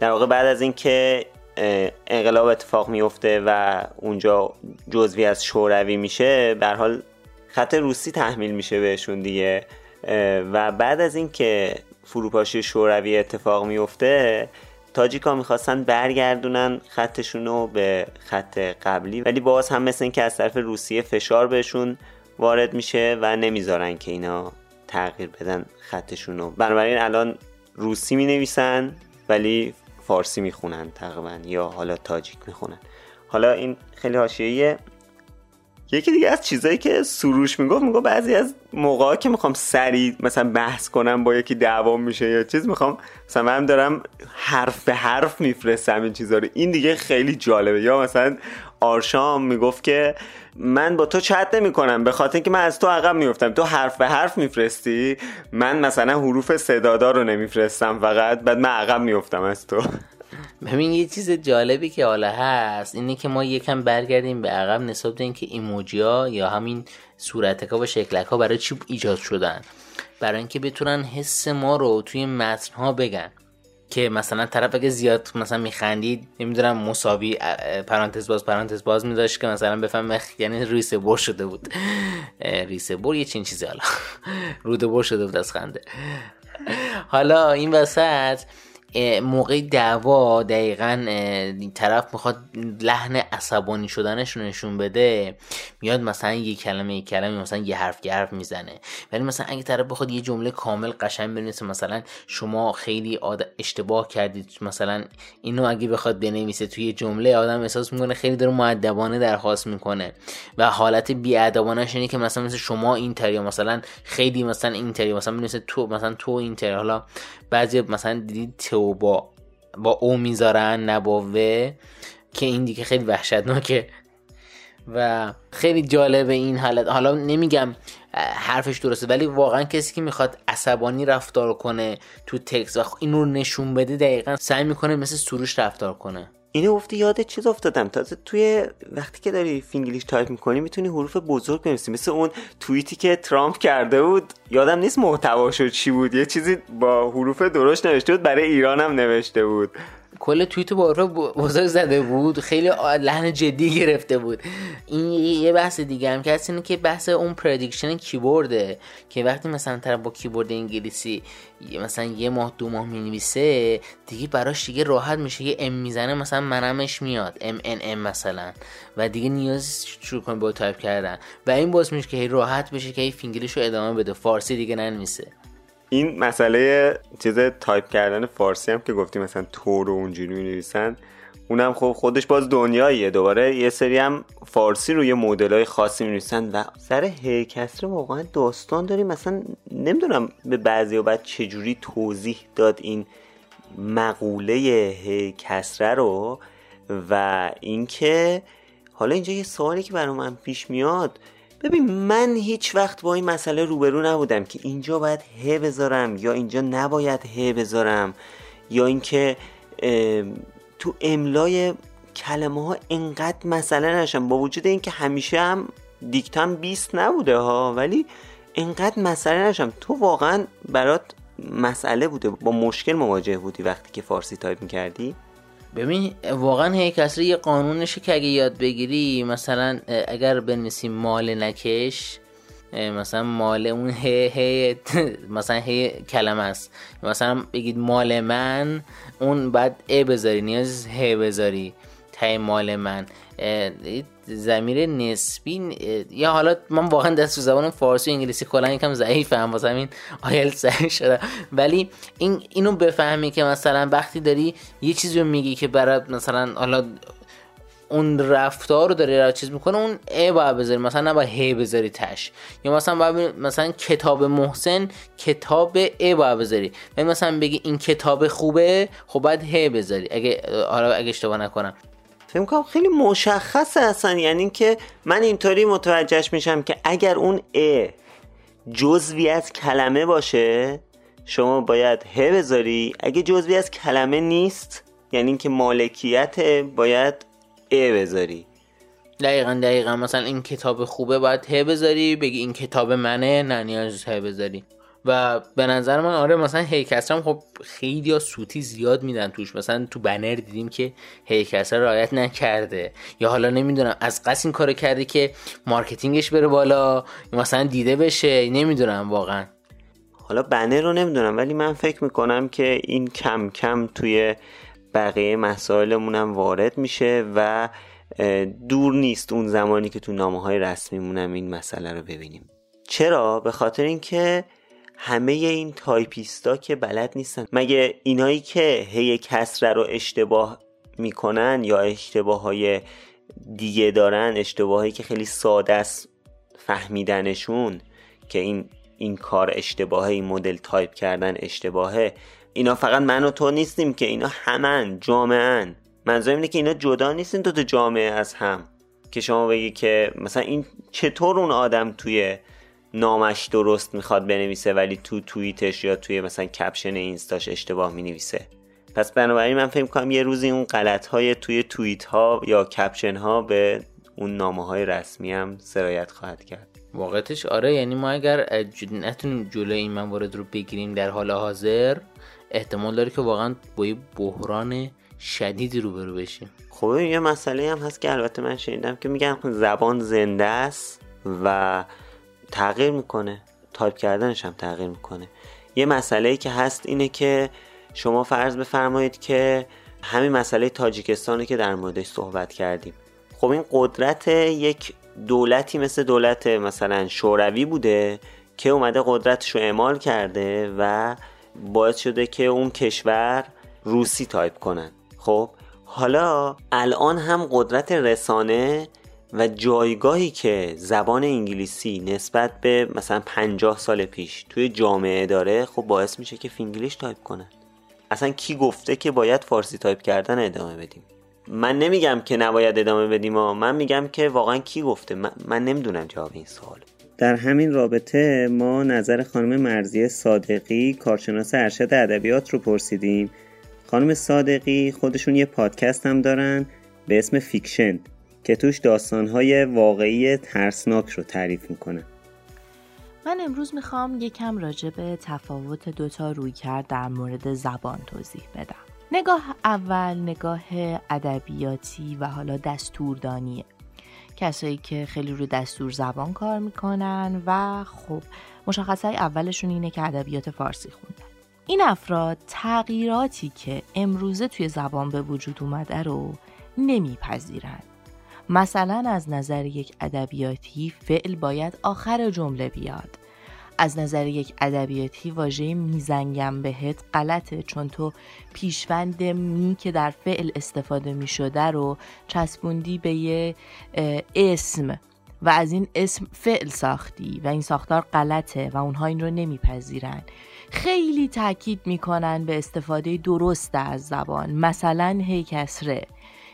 در واقع بعد از اینکه انقلاب اتفاق میفته و اونجا جزوی از شوروی میشه به حال خط روسی تحمیل میشه بهشون دیگه و بعد از اینکه فروپاشی شوروی اتفاق میفته تاجیکا می‌خواستن برگردونن خطشون رو به خط قبلی ولی باز هم مثل اینکه از طرف روسیه فشار بهشون وارد میشه و نمی‌ذارن که اینا تغییر بدن خطشون رو بنابراین الان روسی می نویسن ولی فارسی می‌خونن تقریبا یا حالا تاجیک می‌خونن. حالا این خیلی حاشیه‌ایه یکی دیگه از چیزایی که سروش می‌گفت می‌گفت بعضی از موقعا که می‌خوام سریع مثلا بحث کنم با یکی دعوام میشه یا چیز می‌خوام مثلا من دارم حرف به حرف میفرستم این چیزا رو. این دیگه خیلی جالبه. یا مثلا آرشام می‌گفت که من با تو چت نمی کنم به خاطر اینکه من از تو عقب میفتم تو حرف به حرف میفرستی. من مثلا حروف صدادار رو نمیفرستم فقط بعد من عقب میفتم از تو. ببین یه چیز جالبی که حالا هست اینه که ما یکم برگردیم به عقب نسبت به اینکه ایموجی ها یا همین صورتک ها و شکلک ها برای چی ایجاد شدن. برای اینکه بتونن حس ما رو توی متن ها بگن. که مثلا طرف اگه زیاد مثلا میخندید نمی‌دونم مساوی پرانتز باز پرانتز باز میداشت که مثلا بفهم یعنی ریسه بر شده بود. ریسه بر یه چین چیزی حالا. روده بر شده بود از خنده. حالا این وسط موقع دعوا دقیقا طرف می‌خواد لحن عصبانی شدنش رو نشون بده میاد مثلا یه کلمه یه کلمه مثلا یه حرف یه حرف می‌زنه. ولی مثلا اگه طرف بخواد یه جمله کامل قشنگ بنویسه مثلا شما خیلی اشتباه کردید مثلا اینو اگه بخواد بنویسه توی جمله آدم احساس می‌کنه خیلی داره معدبانه درخواست می‌کنه. و حالت بیادبانش اینه که مثلا مثل شما اینتری مثلا خیلی مثلا اینتری مثلا بنویسه تو مثلا تو اینتری حالا بعضی مثلا دیدید تو با با او می‌ذارن نباوه که این دیگه خیلی وحشتناکه. و خیلی جالبه این حالت. حالا نمیگم حرفش درسته ولی واقعا کسی که می‌خواد عصبانی رفتار کنه تو تکس و این نشون بده دقیقا سعی می‌کنه مثل سروش رفتار کنه. اینو گفتی یاد چیز افتادم. تازه توی وقتی که داری فینگلیش تایپ می‌کنی می‌تونی حروف بزرگ بنویسی. مثل اون توییتی که ترامپ کرده بود. یادم نیست محتواشو چی بود. یه چیزی با حروف درشت نوشته بود برای ایران هم نوشته بود. کل توییت با بزرگ زده بود. خیلی لحن جدی گرفته بود. این یه بحث دیگه هم که هست اینه که بحث اون prediction کیبورده که وقتی مثلا طرف با کیبورد انگلیسی مثلا یه ماه دو ماه می‌نویسه دیگه براش دیگه راحت میشه. یه M می‌زنه مثلا منمش میاد. M N M مثلا. و دیگه نیاد شروع کنه با تایپ کردن. و این باز میشه که راحت بشه که فینگلیش رو ادامه بده. فارسی دیگه ننویسه. این مسئله چیز تایپ کردن فارسی هم که گفتی مثلا تو رو اونجوری می نویسن اونم خب خودش باز دنیاییه. دوباره یه سری هم فارسی روی مدل های خاصی می نویسن و سر هکسره واقعا داستان داریم. مثلا نمی‌دونم به بعضی و بعد چجوری توضیح داد این مقوله هی کسره رو و اینکه حالا اینجا یه سوالی که برای من پیش میاد ببین من هیچ وقت با این مسئله روبرو نبودم که اینجا باید ه بذارم یا اینجا نباید ه بذارم یا اینکه تو املای کلمه ها انقدر مسئله نشم. با وجود اینکه همیشه هم دیکتم 20 نبوده ها ولی انقدر مسئله نشم. تو واقعا برات مسئله بوده با مشکل مواجه بودی وقتی که فارسی تایپ می‌کردی؟ ببین واقعا هی کسری یه قانونشه که اگه یاد بگیری مثلا اگر بنویسیم مال نکش مثلا مال اون هی هی مثلا هی کلمه است. مثلا بگید مال من اون بعد ا بذاری نیاز هی بذاری تای مال من. زمیر نسبی یا حالا من واقعا دست تو زبان فارسی و انگلیسی کلا یکم ضعیفم واسه همین آیل سعی شده. ولی این اینو بفهمی که مثلا وقتی داری یه چیزی رو میگی که برای مثلا حالا اون رفتار رو داری را چیز می‌کنه اون ا باید بذاری. مثلا نباید هی بذاری تش. یا مثلا باید مثلا کتاب محسن کتاب ا باید بذاری. و مثلا بگی این کتاب خوبه خب باید هی بذاری. اگه حالا اگه اشتباه نکنم. فکر کنم خیلی مشخصه اصلا. یعنی که من اینطوری متوجهش میشم که اگر اون ا جزوی از کلمه باشه شما باید ه بذاری. اگه جزوی از کلمه نیست یعنی که مالکیت باید ا بذاری. دقیقا دقیقا. مثلا این کتاب خوبه باید ه بذاری بگی این کتاب منه نه نیاز ه بذاری. و به نظر من آره مثلا هیکسر خب خیلی ها سوتی زیاد میدن توش. مثلا تو بنر دیدیم که هکسره رعایت نکرده. یا حالا نمی‌دونم از قصد این کارو کرده که marketing ش بره بالا مثلا دیده بشه نمی‌دونم واقعا. حالا بنر رو نمی‌دونم ولی من فکر می‌کنم که این کم کم توی بقیه مسائلمون هم وارد میشه و دور نیست اون زمانی که تو نامه های رسمیمون هم این مسئله رو ببینیم. چرا؟ به خاطر اینکه همه این تایپیستا که بلد نیستن. مگه اینایی که هکسره رو اشتباه می‌کنن یا اشتباه های دیگه دارن اشتباهی که خیلی ساده است فهمیدنشون که این این کار اشتباهه این مدل تایپ کردن اشتباهه. اینا فقط من و تو نیستیم که اینا همین جامعن. منظورم اینه که اینا جدا نیستن این دو جامعه از هم. که شما بگی که مثلا این چطور اون آدم توی نامش درست می‌خواد بنویسه ولی تو توییتش یا توی مثلا caption اینستاش اشتباه می‌نویسه. پس بنابراین من فکر کنم یه روزی اون غلط های توی توییت ها یا caption ها به اون نامه های رسمی هم سرایت خواهد کرد. واقعیتش آره یعنی ما اگر نتونیم جلوی این موارد رو بگیریم در حال حاضر احتمال داره که واقعا با یه بحران شدیدی روبرو بشیم. خب یه مسئله هم هست که البته من شنیدم که میگن زبان زنده است و تغییر می‌کنه. تایپ کردنش هم تغییر می‌کنه. یه مسئله که هست اینه که شما فرض بفرمایید که همین مسئله تاجیکستانی که در موردش صحبت کردیم. خب این قدرت یک دولتی مثل دولت مثلا شوروی بوده که اومده قدرتش رو اعمال کرده و باعث شده که اون کشور روسی تایپ کنن. خب حالا الان هم قدرت رسانه و جایگاهی که زبان انگلیسی نسبت به مثلا 50 سال پیش توی جامعه داره خب باعث میشه که فینگلیش تایپ کنن. اصلا کی گفته که باید فارسی تایپ کردن ادامه بدیم؟ من نمیگم که نباید ادامه بدیم و من میگم که واقعا کی گفته؟ من, من نمی‌دونم جواب این سوال. در همین رابطه ما نظر خانم مرضیه صادقی کارشناس ارشد ادبیات رو پرسیدیم. خانم صادقی خودشون یه پادکست هم دارن به اسم Fiction. که توش داستانهای واقعی ترسناک رو تعریف می‌کنه. من امروز می‌خوام یکم راجع به تفاوت دوتا روی کرد در مورد زبان توضیح بدم. نگاه اول نگاه ادبیاتی و حالا دستوردانیه کسایی که خیلی رو دستور زبان کار می‌کنن و خب مشخصه اولشون اینه که ادبیات فارسی خوندن. این افراد تغییراتی که امروزه توی زبان به وجود اومده رو نمیپذیرند مثلا از نظر یک ادبیاتی فعل باید آخر جمله بیاد. از نظر یک ادبیاتی واژه میزنگم بهت غلطه چون تو پیشوند می که در فعل استفاده می شده رو چسبوندی به یه اسم و از این اسم فعل ساختی و این ساختار غلطه و اونها این رو نمیپذیرن. خیلی تاکید می‌کنن به استفاده درست از زبان. مثلا هی کسره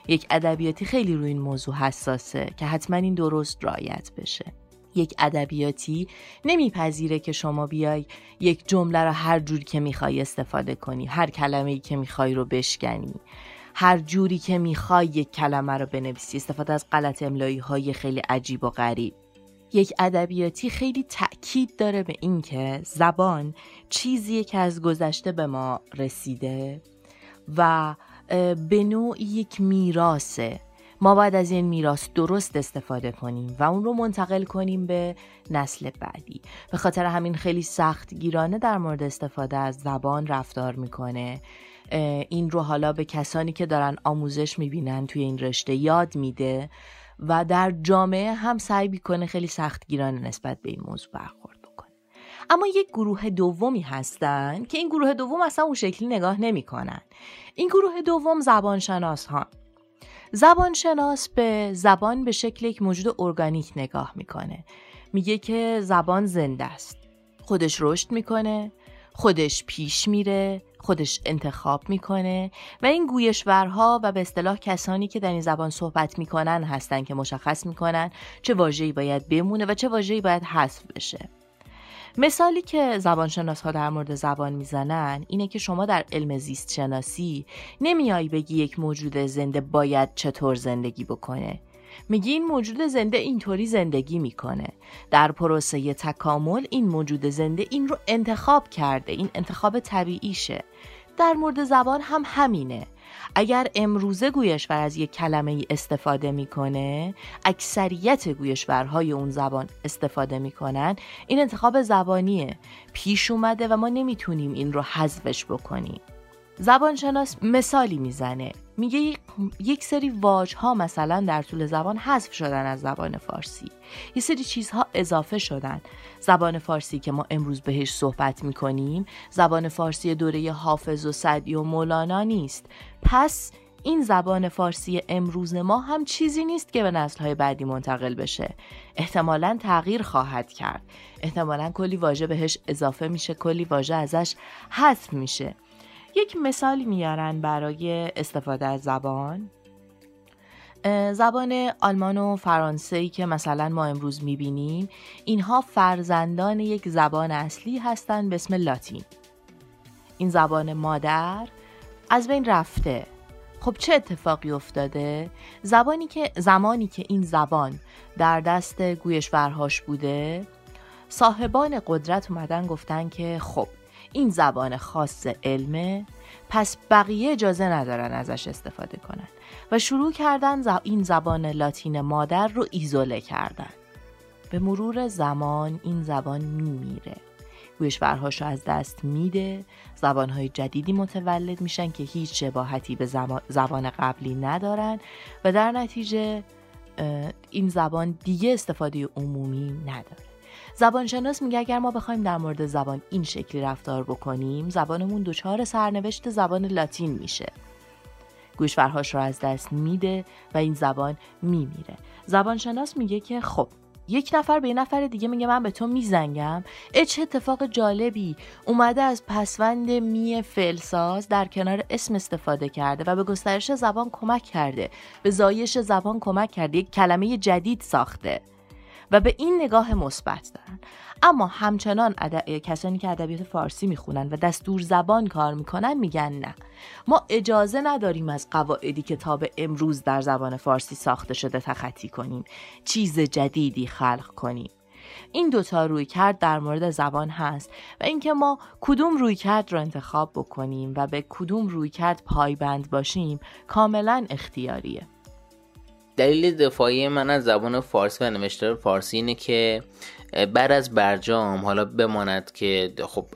یک ادبیاتی خیلی روی این موضوع حساسه که حتما این درست رایت بشه. یک ادبیاتی نمیپذیره که شما بیای یک جمله رو هر جوری که می‌خوای استفاده کنی هر کلمه ای که می‌خوای رو بشکنی هر جوری که می‌خوای یک کلمه رو بنویسی. استفاده از غلط املایی های خیلی عجیب و غریب. یک ادبیاتی خیلی تاکید داره به اینکه زبان چیزیه که از گذشته به ما رسیده و به نوع یک میراثه. ما باید از این میراث درست استفاده کنیم و اون رو منتقل کنیم به نسل بعدی. به خاطر همین خیلی سخت گیرانه در مورد استفاده از زبان رفتار می‌کنه. این رو حالا به کسانی که دارن آموزش می‌بینن توی این رشته یاد میده و در جامعه هم سعی می‌کنه خیلی سخت گیرانه نسبت به این موضوع برخورد اما یک گروه دومی هستن که این گروه دوم اصلا اون شکلی نگاه نمی‌کنن. این گروه دوم زبانشناس ها زبانشناس به زبان به شکل یک موجود ارگانیک نگاه می‌کنه. میگه که زبان زنده است. خودش رشد می‌کنه خودش پیش میره خودش انتخاب می‌کنه و این گویشورها و به اصطلاح کسانی که در این زبان صحبت می‌کنن هستن که مشخص می‌کنن چه واژه‌ای باید بمونه و چه واژه‌ای باید حذف بشه. مثالی که زبانشناس ها در مورد زبان می‌زنن اینه که شما در علم زیست شناسی نمیایی بگی یک موجود زنده باید چطور زندگی بکنه. میگی این موجود زنده اینطوری زندگی می‌کنه. در پروسه تکامل این موجود زنده این رو انتخاب کرده این انتخاب طبیعیشه. در مورد زبان هم همینه. اگر امروزه گویشور از یک کلمه ای استفاده می‌کنه اکثریت گویشورهای اون زبان استفاده می‌کنن. این انتخاب زبانیه. پیش اومده و ما نمی‌تونیم این رو حذفش بکنیم. زبانشناس مثالی می‌زنه. میگه یک سری واج ها مثلا در طول زبان حذف شدن از زبان فارسی. یه سری چیزها اضافه شدن. زبان فارسی که ما امروز بهش صحبت می‌کنیم زبان فارسی دوره حافظ و سعدی و مولانا نیست. پس این زبان فارسی امروز ما هم چیزی نیست که به نسلهای بعدی منتقل بشه. احتمالا تغییر خواهد کرد. احتمالا کلی واژه بهش اضافه میشه کلی واژه ازش حذف میشه. یک مثالی میارن برای استفاده از زبان. زبان آلمان و فرانسه که مثلا ما امروز می‌بینیم اینها فرزندان یک زبان اصلی هستند به اسم لاتین. این زبان مادر از بین رفته. خب چه اتفاقی افتاده؟ زبانی که زمانی که این زبان در دست گویشورهاش بوده صاحبان قدرت اومدن گفتن که خب این زبان خاص علمه پس بقیه اجازه ندارن ازش استفاده کنن. و شروع کردن این زبان لاتین مادر رو ایزوله کردن. به مرور زمان این زبان میمیره. گوشورهاش رو از دست میده. زبانهای جدیدی متولد میشن که هیچ شباهتی به زبان قبلی ندارن و در نتیجه این زبان دیگه استفاده عمومی نداره. زبانشناس میگه اگر ما بخوایم در مورد زبان این شکلی رفتار بکنیم زبانمون دچار سرنوشت زبان لاتین میشه. گوشورهاش رو از دست میده و این زبان میمیره. زبانشناس میگه که خب یک نفر به یه نفر دیگه میگه من به تو میزنگم. اه چه اتفاق جالبی. اومده از پسوند می فلساز در کنار اسم استفاده کرده و به گسترش زبان کمک کرده. به زایش زبان کمک کرده. یک کلمه جدید ساخته. و به این نگاه مثبت دارن. اما همچنان کسانی که ادبیات فارسی می‌خونن و دستور زبان کار می‌کنن میگن نه. ما اجازه نداریم از قواعدی که تا به امروز در زبان فارسی ساخته شده تخطی کنیم. چیز جدیدی خلق کنیم. این دوتا روی کرد در مورد زبان هست و اینکه ما کدوم روی کرد رو انتخاب بکنیم و به کدوم روی کرد پایبند باشیم کاملا اختیاریه. دلیل دفاعی من از زبان فارسی و نوشتار فارسی اینه که بعد از برجام حالا بماند که خب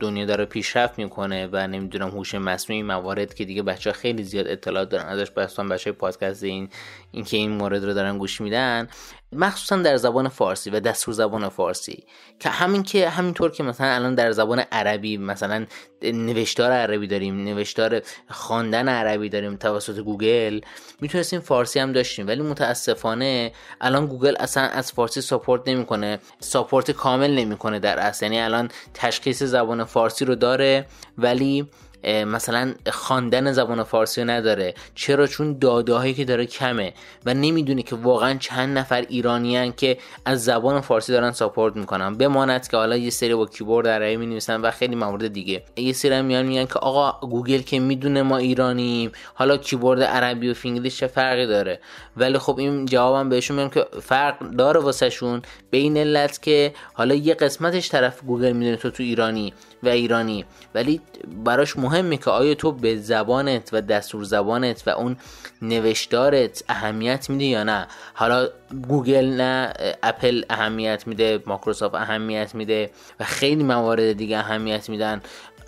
دنیا داره پیشرفت می‌کنه و نمی‌دونم هوش مصنوعی موارد که دیگه بچه خیلی زیاد اطلاعات دارن ازش بستان بچه پادکست این اینکه این مورد رو دارن گوش میدن مخصوصا در زبان فارسی و دستور زبان فارسی. که همین که همینطور که مثلا الان در زبان عربی مثلا نوشتار عربی داریم نوشتار خواندن عربی داریم توسط گوگل می‌تونستیم فارسی هم داشتیم. ولی متاسفانه الان گوگل اصلا از فارسی support نمی‌کنه. support کامل نمی‌کنه در اصل. یعنی الان تشخیص زبان فارسی رو داره ولی مثلا خواندن زبان فارسی نداره. چرا؟ چون داده هایی که داره کمه و نمی‌دونه که واقعا چند نفر ایرانیان که از زبان فارسی دارن support می‌کنن. بماند که حالا یه سری با کیبورد عربی می نویسن و خیلی موارد دیگه. یه سری میان میگن که آقا گوگل که می‌دونه ما ایرانیم. حالا کیبورد عربی و فینگلیش چه فرقی داره؟ ولی خب این جوابم بهشون میگم که فرق داره واسهشون. به این علت که حالا یه قسمتش طرف گوگل می‌دونه تو تو ایرانی و ایرانی. ولی براش مهمه که آیا تو به زبانت و دستور زبانت و اون نوشتارت اهمیت میده یا نه؟ حالا گوگل نه اپل اهمیت میده مایکروسافت اهمیت میده و خیلی موارد دیگه اهمیت میدن.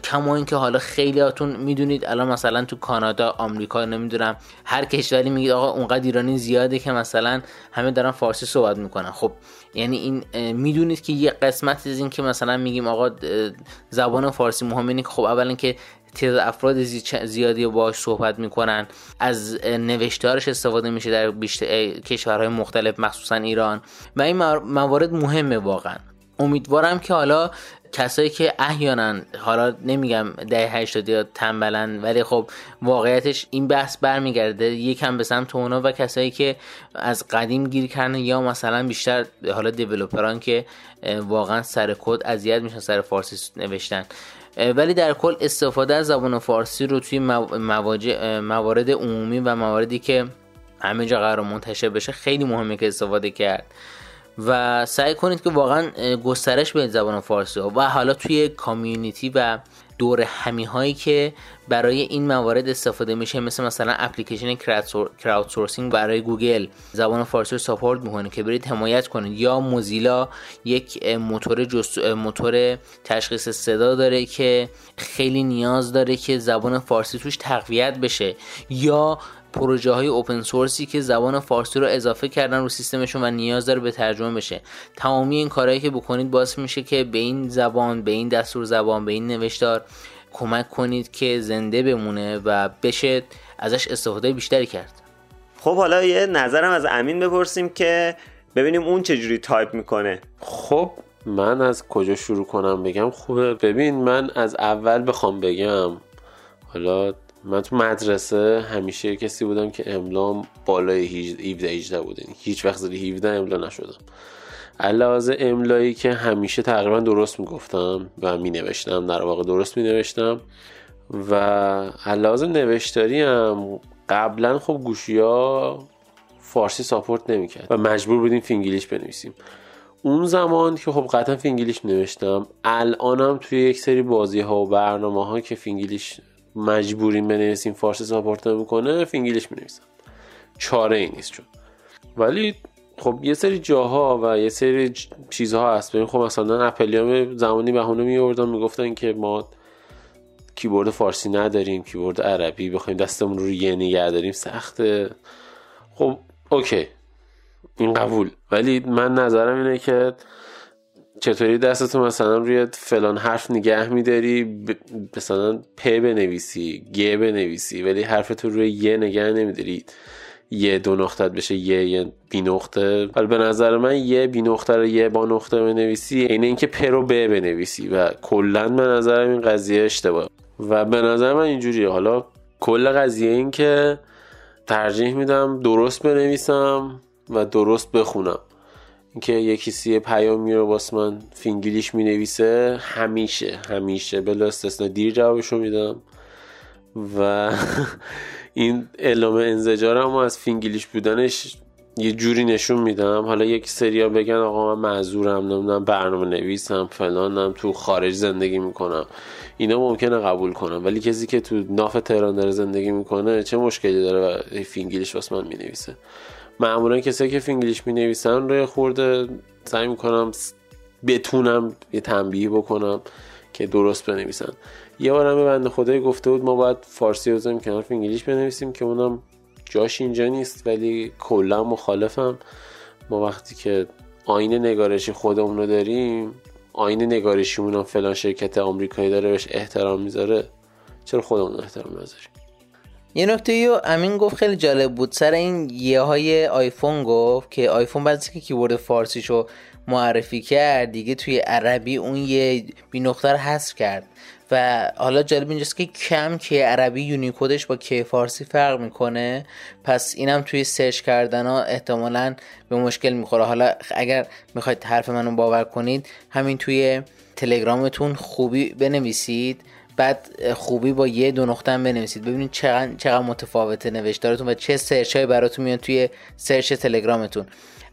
کما اینکه حالا خیلیاتون می‌دونید الان مثلا تو کانادا آمریکا نمی‌دونم هر کشوری میگه آقا اونقدر ایرانی زیاده که مثلا همه دارن فارسی صحبت می‌کنن. خب یعنی این می‌دونید که یه قسمت از این که مثلا میگیم آقا زبان فارسی مهمه اینه که خب اولا که تعداد افراد زیادی باش صحبت می‌کنن. از نوشتارش استفاده میشه در بیشتر کشورهای مختلف مخصوصا ایران. و این موارد مهمه واقعا. امیدوارم که حالا کسایی که احیانا حالا نمیگم ده 80 یا تنبلن ولی خب واقعیتش این بحث برمیگرده. یکم به سمت اونا و کسایی که از قدیم گیر کردن یا مثلا بیشتر حالا دیولپران که واقعا سر کد اذیت میشن سر فارسی نوشتن. ولی در کل استفاده از زبان فارسی رو توی موارد عمومی و مواردی که همه جا قرار منتشر بشه خیلی مهمه که استفاده کرد. و سعی کنید که واقعا گسترش به زبان فارسی و حالا توی community و دور همی هایی که برای این موارد استفاده میشه مثل مثلا اپلیکیشن crowdsourcing برای گوگل. زبان فارسی رو ساپورت می‌کنه که برید حمایت کنید. یا موزیلا یک موتور جست... موتور تشخیص صدا داره که خیلی نیاز داره که زبان فارسی توش تقویت بشه. یا پروژه های اوپن سورسی که زبان فارسی رو اضافه کردن رو سیستمشون و نیاز داره به ترجمه بشه. تمامی این کارهایی که بکنید باعث میشه که به این زبان به این دستور زبان به این نوشتار کمک کنید که زنده بمونه و بشه ازش استفاده بیشتری کرد. خب حالا یه نظرم از امین بپرسیم که ببینیم اون چجوری تایپ می‌کنه. خب من از کجا شروع کنم بگم؟ خوبه. ببین من از اول بخوام بگم حالا من تو مدرسه همیشه کسی بودم که املام بالای 17 18 بوده هیچ وقت زیر 17 املا نشدم. علاوه املایی که همیشه تقریبا درست می‌گفتم و می نوشتم در واقع درست می نوشتم و علاوه نوشتاری هم قبلا خب گوشی ها فارسی support نمی‌کرد و مجبور بودیم فینگلیش بنویسیم. اون زمان که خب قطعا فینگلیش نوشتم الانم توی یک سری بازی ها و برنامه ها که فینگلیش مجبوریم بنویسیم فارسی support نمی‌کنه فینگلیش بنویسم چاره ای نیست چون. ولی خب یه سری جاها و یه سری چیزها هست. ببین خب مثلا اپلیام یه زمانی بهونه میوردن می‌گفتن که ما کیبورد فارسی نداریم کیبورد عربی بخوایم دستمون رو یه نگه داریم. سخته. خب اوکی. این قبول. ولی من نظرم اینه که چطوری دستتو مثلا روی فلان حرف نگه میداری؟ مثلا پ بنویسی گ بنویسی ولی حرفتو روی یه نگه نمیداری. یه دو نقطت بشه یه یه بی نقطه. ولی به نظر من یه بی نقطه رو یه با نقطه بنویسی اینه اینکه پ رو ب بنویسی و کلا به نظرم این قضیه اشتباه. و به نظر من اینجوریه. حالا کل قضیه این که ترجیح میدم درست بنویسم و درست بخونم. اینکه یه کسی پیامی رو واسه من فینگلیش می نویسه همیشه. همیشه بلا استثنا دیر جوابشو میدم. و این اعلام انزجارم از فینگلیش بودنش یه جوری نشون میدم. حالا یک سریا بگن آقا من معذورم نمی‌دونم برنامه نویسم فلانم تو خارج زندگی می‌کنم. اینا ممکنه قبول کنم. ولی کسی که تو ناف تهران داره زندگی می‌کنه چه مشکلی داره و فینگلیش واسه من می‌نویسه؟ معمولا کسایی که فینگلیش می نویسن رو یه خورده سعی می‌کنم بتونم یه تنبیه بکنم که درست بنویسن. یه بار هم یه بنده خدایی گفته بود ما باید فارسی بزنیم کنار فینگلیش بنویسیم که اونم جاش اینجا نیست ولی کلا مخالفم. ما وقتی که آیین نگارشی خودمون رو داریم آیین نگارشیمون هم فلان شرکت آمریکایی داره بهش احترام می‌ذاره. چرا خودمون احترام نذاریم؟ یه نکته‌ای رو امین گفت خیلی جالب بود. سر این یه های آیفون گفت که آیفون بعد که کیبورد فارسیشو معرفی کرد دیگه توی عربی اون یه بی نقطه رو حذف کرد. و حالا جالب اینجاست که هم ک عربی Unicode ش با ک فارسی فرق می‌کنه پس اینم توی سرچ کردن ها احتمالا به مشکل می‌خوره. حالا اگر می‌خواید حرف منو باور کنید همین توی تلگرامتون خوبی بنویسید. بعد خوبی با یه دو نقطه هم بنویسید. ببینید چقدر چقدر متفاوته نوشتارتون و چه سرچ های براتون میاد توی سرچ تلگرامتون.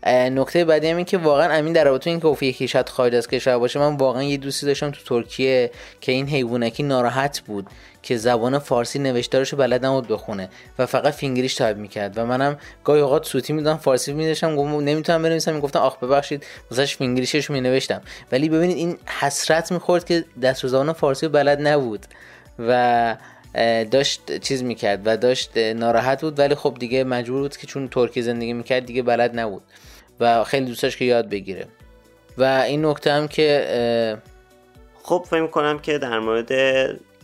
نکته بعدی هم این که واقعا امین در رابطه این که گفت یکی شاید خارج از کشور باشه من واقعا یه دوستی داشتم تو ترکیه که این حیوانکی ناراحت بود. که زبان فارسی نوشتارش رو بلد نبود بخونه و فقط فینگلیش تایپ می‌کرد و منم گاهی اوقات سوتی میدم فارسی میداشم گفتم نمی‌تونم بنویسم می‌گفتم آخ ببخشید واسش فینگلیشش مینوشتم. ولی ببینید این حسرت می‌خورد که دست زبان فارسی بلد نبود و داشت چیز می‌کرد و داشت ناراحت بود. ولی خب دیگه مجبور بود که چون ترکی زندگی می‌کرد دیگه بلد نبود و خیلی دوستش که یاد بگیره. و این نکته هم که خب فکر کنم که در مورد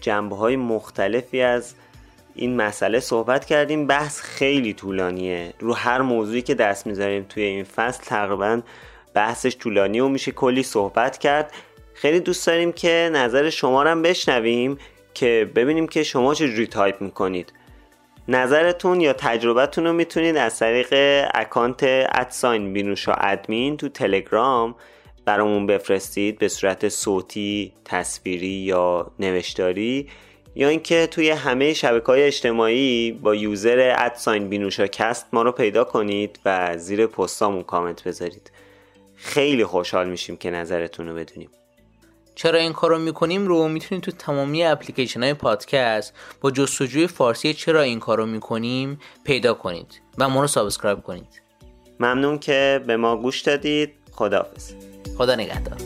جنبه های مختلفی از این مسئله صحبت کردیم. بحث خیلی طولانیه. رو هر موضوعی که دست می‌ذاریم توی این فصل تقریبا بحثش طولانی و میشه کلی صحبت کرد. خیلی دوست داریم که نظر شما رو بشنویم که ببینیم که شما چجوری تایپ می‌کنید. نظرتون یا تجربتون رو می‌تونید از طریق اکانت at sign بینوشا ادمین تو تلگرام برامون بفرستید به صورت صوتی، تصویری یا نوشتاری یا اینکه توی همه شبکه های اجتماعی با user at sign بینوشا کست ما رو پیدا کنید و زیر پستامون کامنت بذارید. خیلی خوشحال میشیم که نظرتون رو بدونیم. چرا این کارو می‌کنیم رو می‌تونید تو تمامی اپلیکیشن های پادکست با جستجوی فارسی چرا این کارو می‌کنیم پیدا کنید و ما رو subscribe کنید. ممنون که به ما گوش دادید. خداحافظ. خدا نگهدار.